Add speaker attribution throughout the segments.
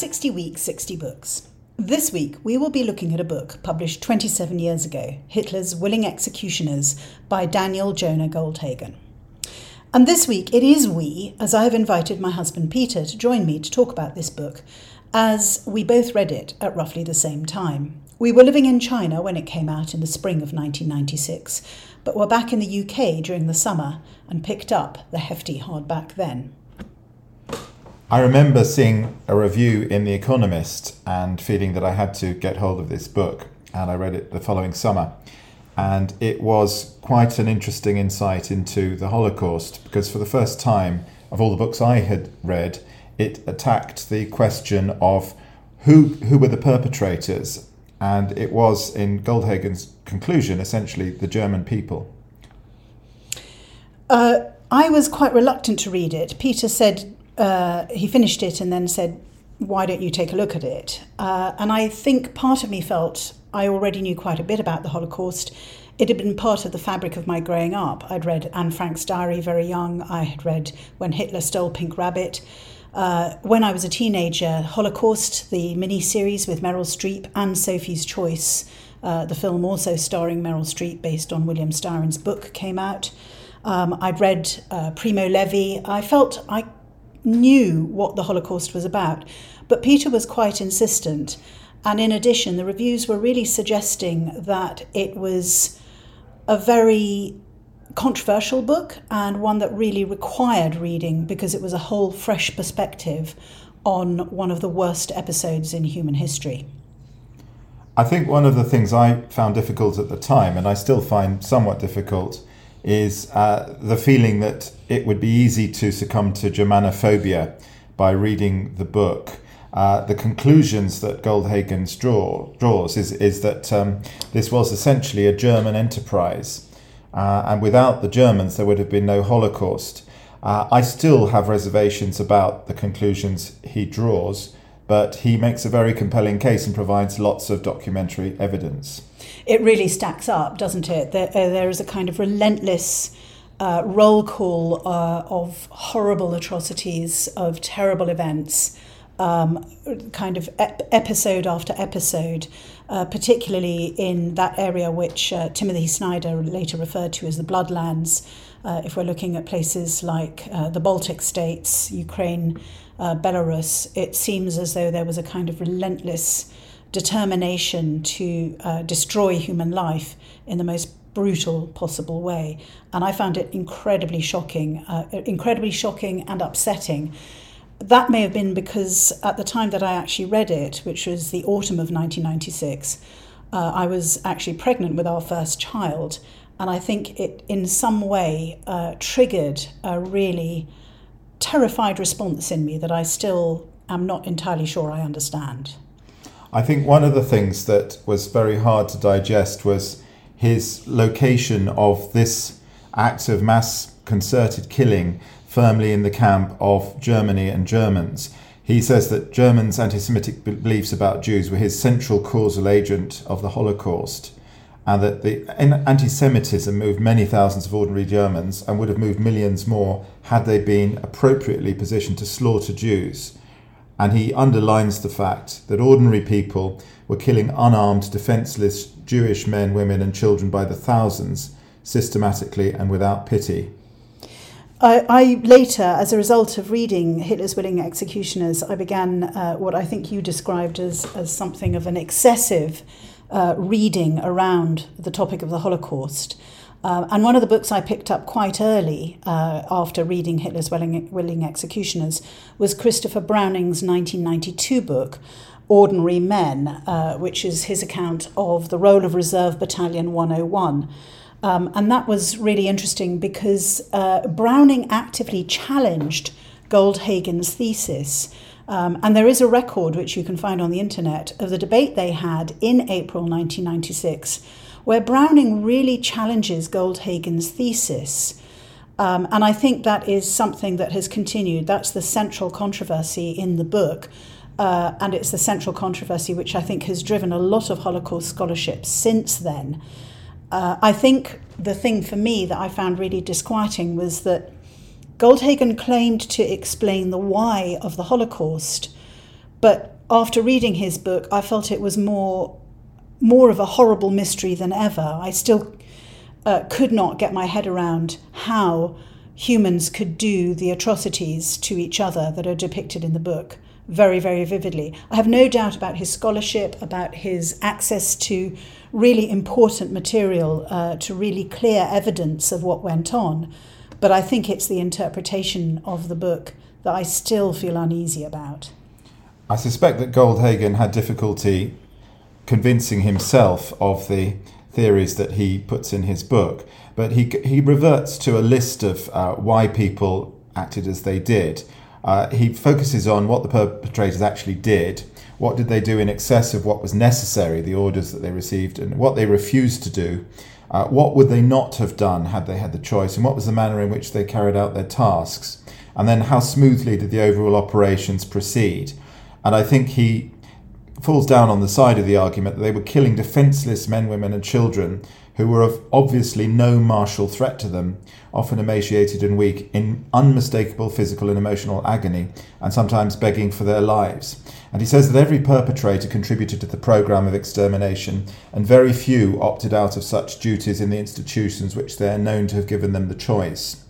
Speaker 1: 60 Weeks, 60 Books. This week, we will be looking at a book published 27 years ago Hitler's Willing Executioners by Daniel Jonah Goldhagen. And this week, it is we, as I have invited my husband Peter to join me to talk about this book, as we both read it at roughly the same time. We were living in China when it came out in the spring of 1996, but were back in the UK during the summer and picked up the hefty hardback then.
Speaker 2: I remember seeing a review in The Economist and feeling that I had to get hold of this book, and I read it the following summer. And it was quite an interesting insight into the Holocaust because, for the first time of all the books I had read, it attacked the question of who, who were the perpetrators. And it was, in Goldhagen's conclusion, essentially the German people.
Speaker 1: Uh, I was quite reluctant to read it. Peter said uh, he finished it and then said, Why don't you take a look at it? Uh, and I think part of me felt I already knew quite a bit about the Holocaust. It had been part of the fabric of my growing up. I'd read Anne Frank's diary very young. I had read When Hitler Stole Pink Rabbit. Uh, when I was a teenager, Holocaust, the mini-series with Meryl Streep and Sophie's Choice, uh, the film also starring Meryl Streep based on William Styron's book, came out. Um, I'd read uh, Primo Levi. I felt I knew what the Holocaust was about. But Peter was quite insistent. And in addition, the reviews were really suggesting that it was a very controversial book and one that really required reading because it was a whole fresh perspective on one of the worst episodes in human history.
Speaker 2: I think one of the things I found difficult at the time, and I still find somewhat difficult, is uh, the feeling that it would be easy to succumb to Germanophobia by reading the book. Uh, the conclusions that Goldhagen draw, draws is, is that um, this was essentially a German enterprise, uh, and without the Germans, there would have been no Holocaust. Uh, I still have reservations about the conclusions he draws, but he makes a very compelling case and provides lots of documentary evidence
Speaker 1: it really stacks up, doesn't it? There, uh, there is a kind of relentless uh, roll call uh, of horrible atrocities, of terrible events, um, kind of ep- episode after episode, uh, particularly in that area which uh, Timothy Snyder later referred to as the Bloodlands. Uh, if we're looking at places like the Baltic states, Ukraine, Belarus, it seems as though there was a kind of relentless determination to uh, destroy human life in the most brutal possible way. And I found it incredibly shocking, uh, incredibly shocking and upsetting. That may have been because at the time that I actually read it, which was the autumn of 1996, uh, I was actually pregnant with our first child. And I think it, in some way, uh, triggered a really terrified response in me that I still am not entirely sure I understand.
Speaker 2: I think one of the things that was very hard to digest was his location of this act of mass concerted killing firmly in the camp of Germany and Germans. He says that Germans' anti Semitic beliefs about Jews were his central causal agent of the Holocaust, and that the anti Semitism moved many thousands of ordinary Germans and would have moved millions more had they been appropriately positioned to slaughter Jews and he underlines the fact that ordinary people were killing unarmed, defenseless Jewish men, women, and children by the thousands, systematically and without pity.
Speaker 1: I, I, later, as a result of reading Hitler's Willing Executioners, I began uh, what I think you described as, as something of an excessive uh, reading around the topic of the Holocaust. Uh, and one of the books I picked up quite early uh, after reading Hitler's Willing, Willing Executioners was Christopher Browning's 1992 book, Ordinary Men, uh, which is his account of the role of Reserve Battalion 101. Um, and that was really interesting because uh, Browning actively challenged Goldhagen's thesis. Um, and there is a record, which you can find on the internet, of the debate they had in April 1996 where Browning really challenges Goldhagen's thesis. Um, and I think that is something that has continued. That's the central controversy in the book. Uh, and it's the central controversy which I think has driven a lot of Holocaust scholarship since then. Uh, I think the thing for me that I found really disquieting was that Goldhagen claimed to explain the why of the Holocaust, but after reading his book, I felt it was more more of a horrible mystery than ever. I still uh, could not get my head around how humans could do the atrocities to each other that are depicted in the book very, very vividly. I have no doubt about his scholarship, about his access to really important material, uh, to really clear evidence of what went on. But I think it's the interpretation of the book that I still feel uneasy about.
Speaker 2: I suspect that Goldhagen had difficulty convincing himself of the theories that he puts in his book, but he, he reverts to a list of uh, why people acted as they did. Uh, he focuses on what the perpetrators actually did, what did they do in excess of what was necessary, the orders that they received, and what they refused to do. Uh, what would they not have done had they had the choice, and what was the manner in which they carried out their tasks? And then how smoothly did the overall operations proceed? And I think he falls down on the side of the argument that they were killing defenseless men, women, and children who were of obviously no martial threat to them, often emaciated and weak, in unmistakable physical and emotional agony, and sometimes begging for their lives. And he says that every perpetrator contributed to the program of extermination, and very few opted out of such duties in the institutions which they are known to have given them the choice.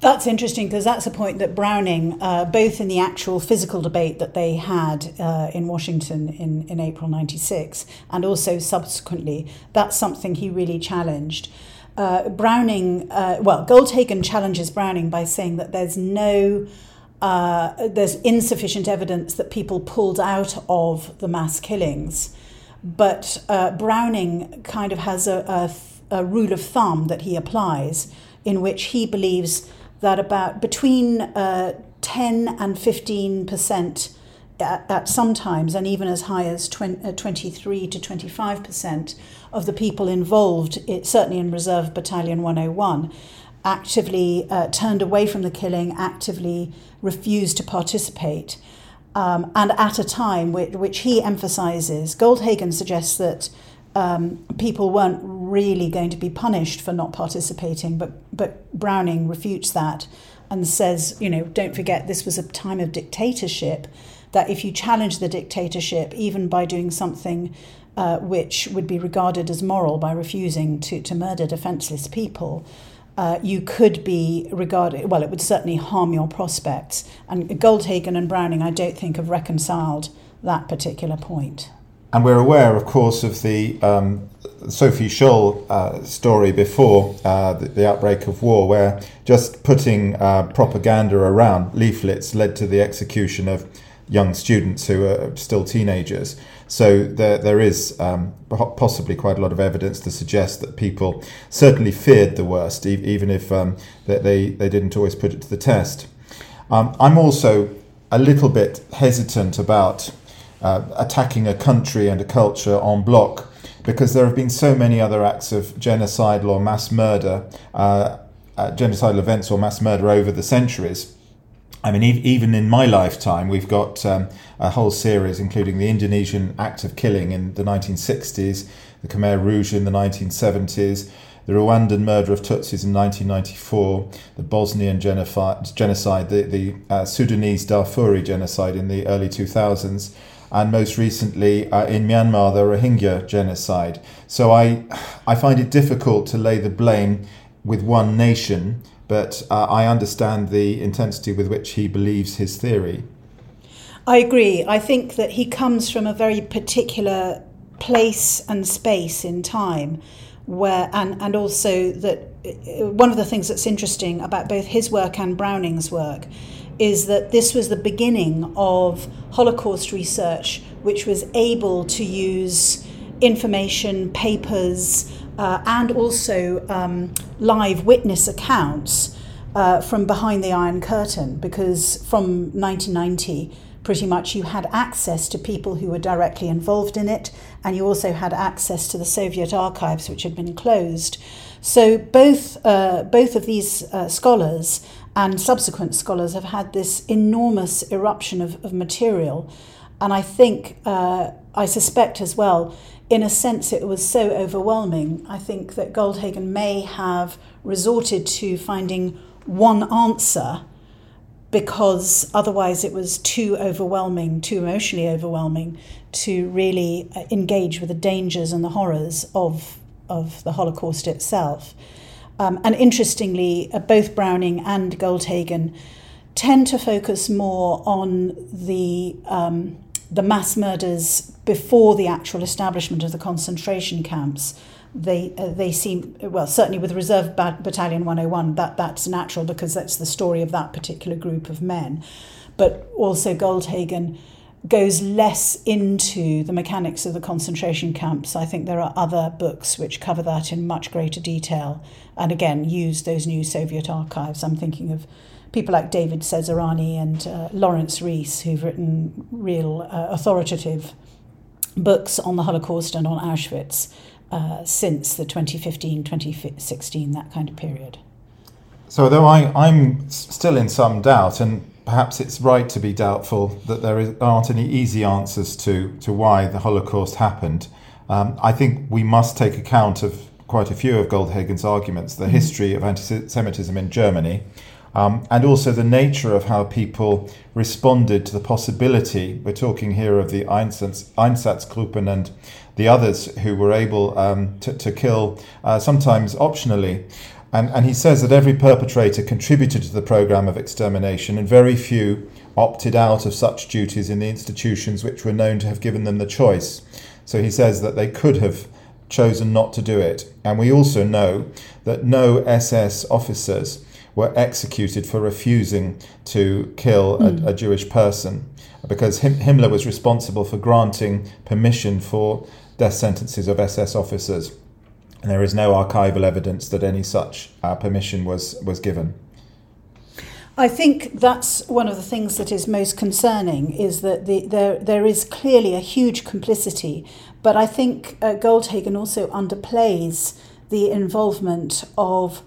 Speaker 1: That's interesting because that's a point that Browning, uh, both in the actual physical debate that they had uh, in Washington in, in April 96 and also subsequently, that's something he really challenged. Uh, Browning, uh, well, Goldhagen challenges Browning by saying that there's no, uh, there's insufficient evidence that people pulled out of the mass killings. But uh, Browning kind of has a, a, a rule of thumb that he applies in which he believes that about between uh, 10 and 15 percent at, at sometimes and even as high as 20, uh, 23 to 25 percent of the people involved, it, certainly in Reserve Battalion 101, actively uh, turned away from the killing, actively refused to participate. Um, and at a time which, which he emphasizes, Goldhagen suggests that um, people weren't really going to be punished for not participating, but, but Browning refutes that and says, you know, don't forget this was a time of dictatorship, that if you challenge the dictatorship, even by doing something uh, which would be regarded as moral by refusing to, to murder defenseless people, uh, you could be regarded, well, it would certainly harm your prospects. And Goldhagen and Browning, I don't think, have reconciled that particular point.
Speaker 2: And we're aware, of course, of the um, Sophie Scholl uh, story before uh, the, the, outbreak of war, where just putting uh, propaganda around leaflets led to the execution of young students who are still teenagers. So there, there is um, possibly quite a lot of evidence to suggest that people certainly feared the worst, e- even if um, they, they didn't always put it to the test. Um, I'm also a little bit hesitant about uh, attacking a country and a culture en bloc because there have been so many other acts of genocidal or mass murder, uh, uh, genocidal events or mass murder over the centuries. I mean, e- even in my lifetime, we've got um, a whole series, including the Indonesian act of killing in the 1960s, the Khmer Rouge in the 1970s, the Rwandan murder of Tutsis in 1994, the Bosnian genocide, the, the uh, Sudanese Darfuri genocide in the early 2000s and most recently uh, in Myanmar, the Rohingya genocide. So I, I find it difficult to lay the blame with one nation, but uh, I understand the intensity with which he believes his theory.
Speaker 1: I agree. I think that he comes from a very particular place and space in time where and, and also that uh, one of the things that's interesting about both his work and Browning's work is that this was the beginning of Holocaust research, which was able to use information, papers, uh, and also um, live witness accounts uh, from behind the Iron Curtain, because from 1990, pretty much you had access to people who were directly involved in it, and you also had access to the Soviet archives, which had been closed. So both uh, both of these uh, scholars and subsequent scholars have had this enormous eruption of, of material. And I think, uh, I suspect as well, in a sense, it was so overwhelming. I think that Goldhagen may have resorted to finding one answer because otherwise it was too overwhelming, too emotionally overwhelming to really uh, engage with the dangers and the horrors of, of the Holocaust itself. Um, and interestingly, uh, both Browning and Goldhagen tend to focus more on the um, the mass murders before the actual establishment of the concentration camps. They uh, they seem well certainly with Reserve Battalion 101 that that's natural because that's the story of that particular group of men, but also Goldhagen goes less into the mechanics of the concentration camps. I think there are other books which cover that in much greater detail and again use those new Soviet archives. I'm thinking of people like David Cesarani and uh, Laurence Rees, who've written real uh, authoritative books on the Holocaust and on Auschwitz uh, since the 2015 2016, that kind of period.
Speaker 2: So, though I, I'm still in some doubt, and perhaps it's right to be doubtful that there is, aren't any easy answers to, to why the Holocaust happened, um, I think we must take account of quite a few of Goldhagen's arguments the mm-hmm. history of anti Semitism in Germany, um, and also the nature of how people responded to the possibility. We're talking here of the Einsatz, Einsatzgruppen and the others who were able um, to, to, kill, uh, sometimes optionally. And, and he says that every perpetrator contributed to the program of extermination, and very few opted out of such duties in the institutions which were known to have given them the choice. So he says that they could have chosen not to do it. And we also know that no SS officers were executed for refusing to kill a, hmm. a, Jewish person because Himmler was responsible for granting permission for death sentences of SS officers. And there is no archival evidence that any such uh, permission was, was given.
Speaker 1: I think that's one of the things that is most concerning is that the, there, there is clearly a huge complicity, but I think uh, Goldhagen also underplays the involvement of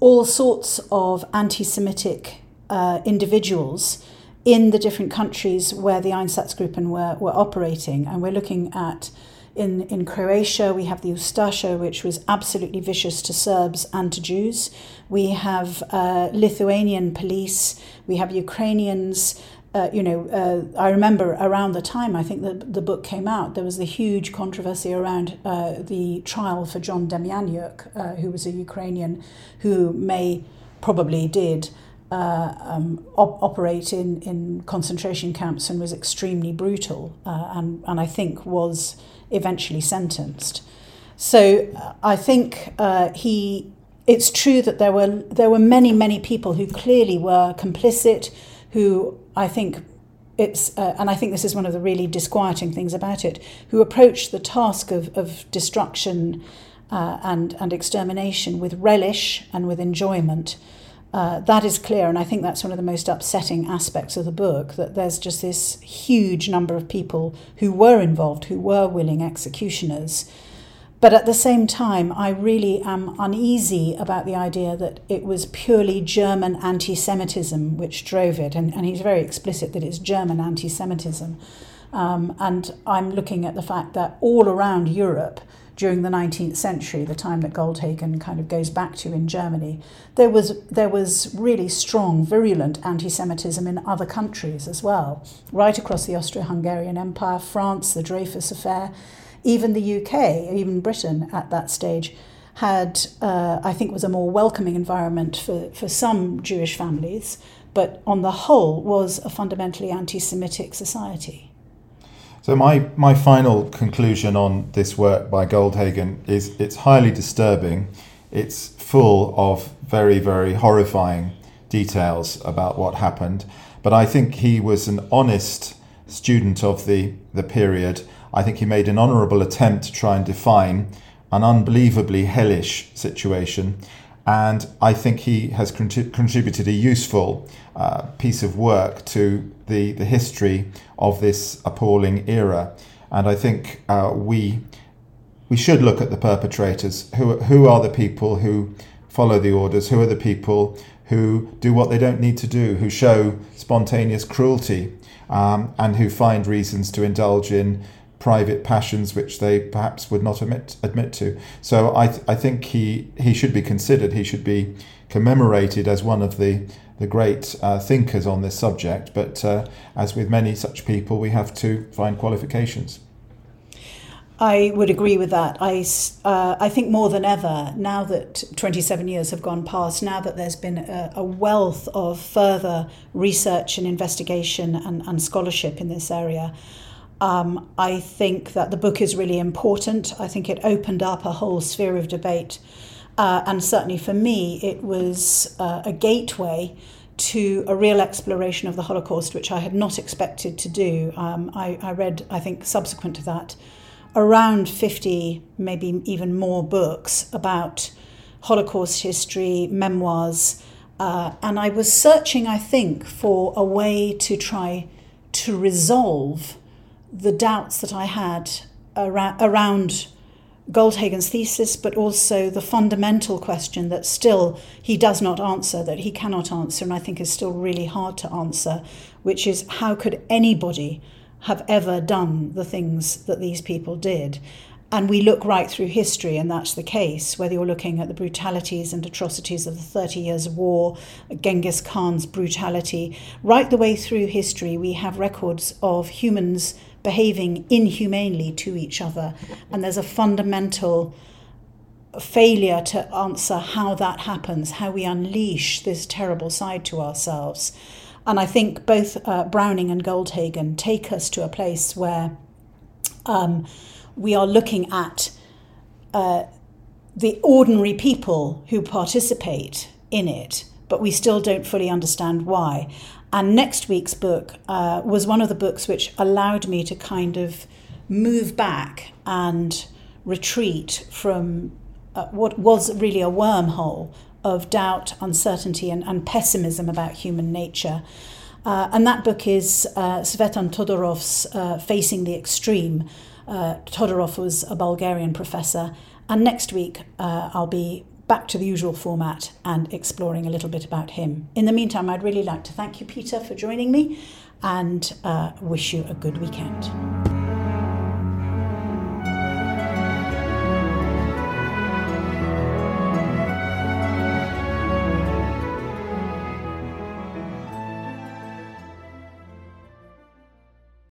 Speaker 1: all sorts of anti Semitic uh, individuals in the different countries where the Einsatzgruppen were, were operating. And we're looking at in, in Croatia, we have the Ustasha, which was absolutely vicious to Serbs and to Jews. We have uh, Lithuanian police. We have Ukrainians. Uh, you know, uh, I remember around the time I think the, the book came out, there was the huge controversy around uh, the trial for John Demjanjuk, uh, who was a Ukrainian who may probably did uh, um, op- operate in, in concentration camps and was extremely brutal, uh, and, and I think was eventually sentenced. So I think he. It's true that there were there were many many people who clearly were complicit, who I think it's, uh, and I think this is one of the really disquieting things about it, who approached the task of, of destruction uh, and, and extermination with relish and with enjoyment. Uh, that is clear, and I think that's one of the most upsetting aspects of the book that there's just this huge number of people who were involved, who were willing executioners, but at the same time, I really am uneasy about the idea that it was purely German anti Semitism which drove it. And, and he's very explicit that it's German anti Semitism. Um, and I'm looking at the fact that all around Europe, during the 19th century, the time that Goldhagen kind of goes back to in Germany, there was there was really strong, virulent anti-Semitism in other countries as well, right across the Austro-Hungarian Empire, France, the Dreyfus affair, even the UK, even Britain at that stage, had, uh, I think, was a more welcoming environment for, for some Jewish families, but on the whole was a fundamentally anti Semitic society.
Speaker 2: So, my, my final conclusion on this work by Goldhagen is it's highly disturbing. It's full of very, very horrifying details about what happened. But I think he was an honest student of the, the period I think he made an honourable attempt to try and define an unbelievably hellish situation. And I think he has contributed a useful uh, piece of work to the, the history of this appalling era. And I think uh, we, we should look at the perpetrators. Who, who are the people who follow the orders? Who are the people who do what they don't need to do, who show spontaneous cruelty, um, and who find reasons to indulge in private passions which they perhaps would not admit admit to. So I th- I think he he should be considered. He should be commemorated as one of the the great uh, thinkers on this subject. But uh, as with many such people, we have to find qualifications.
Speaker 1: I would agree with that. I, uh, I think more than ever, now that 27 years have gone past, now that there's been a, a wealth of further research and investigation and, and scholarship in this area, um, I think that the book is really important. I think it opened up a whole sphere of debate. Uh, and certainly for me, it was uh, a gateway to a real exploration of the Holocaust, which I had not expected to do. Um, I, I read, I think, subsequent to that, around 50, maybe even more books about Holocaust history, memoirs, uh, and I was searching, I think, for a way to try to resolve the doubts that I had around, around Goldhagen's thesis, but also the fundamental question that still he does not answer, that he cannot answer, and I think is still really hard to answer, which is how could anybody have ever done the things that these people did. And we look right through history, and that's the case, whether you're looking at the brutalities and atrocities of the Thirty Years' War, Genghis Khan's brutality, right the way through history, we have records of humans behaving inhumanely to each other. And there's a fundamental failure to answer how that happens, how we unleash this terrible side to ourselves. And I think both uh, Browning and Goldhagen take us to a place where um, we are looking at uh, the ordinary people who participate in it, but we still don't fully understand why. And next week's book uh, was one of the books which allowed me to kind of move back and retreat from uh, what was really a wormhole of doubt, uncertainty, and, and pessimism about human nature. Uh, and that book is uh, Tzvetan Todorov's uh, Facing the Extreme. Uh, Todorov was a Bulgarian professor. And next week, uh, I'll be back to the usual format and exploring a little bit about him. In the meantime, I'd really like to thank you, Peter, for joining me and uh, wish you a good weekend.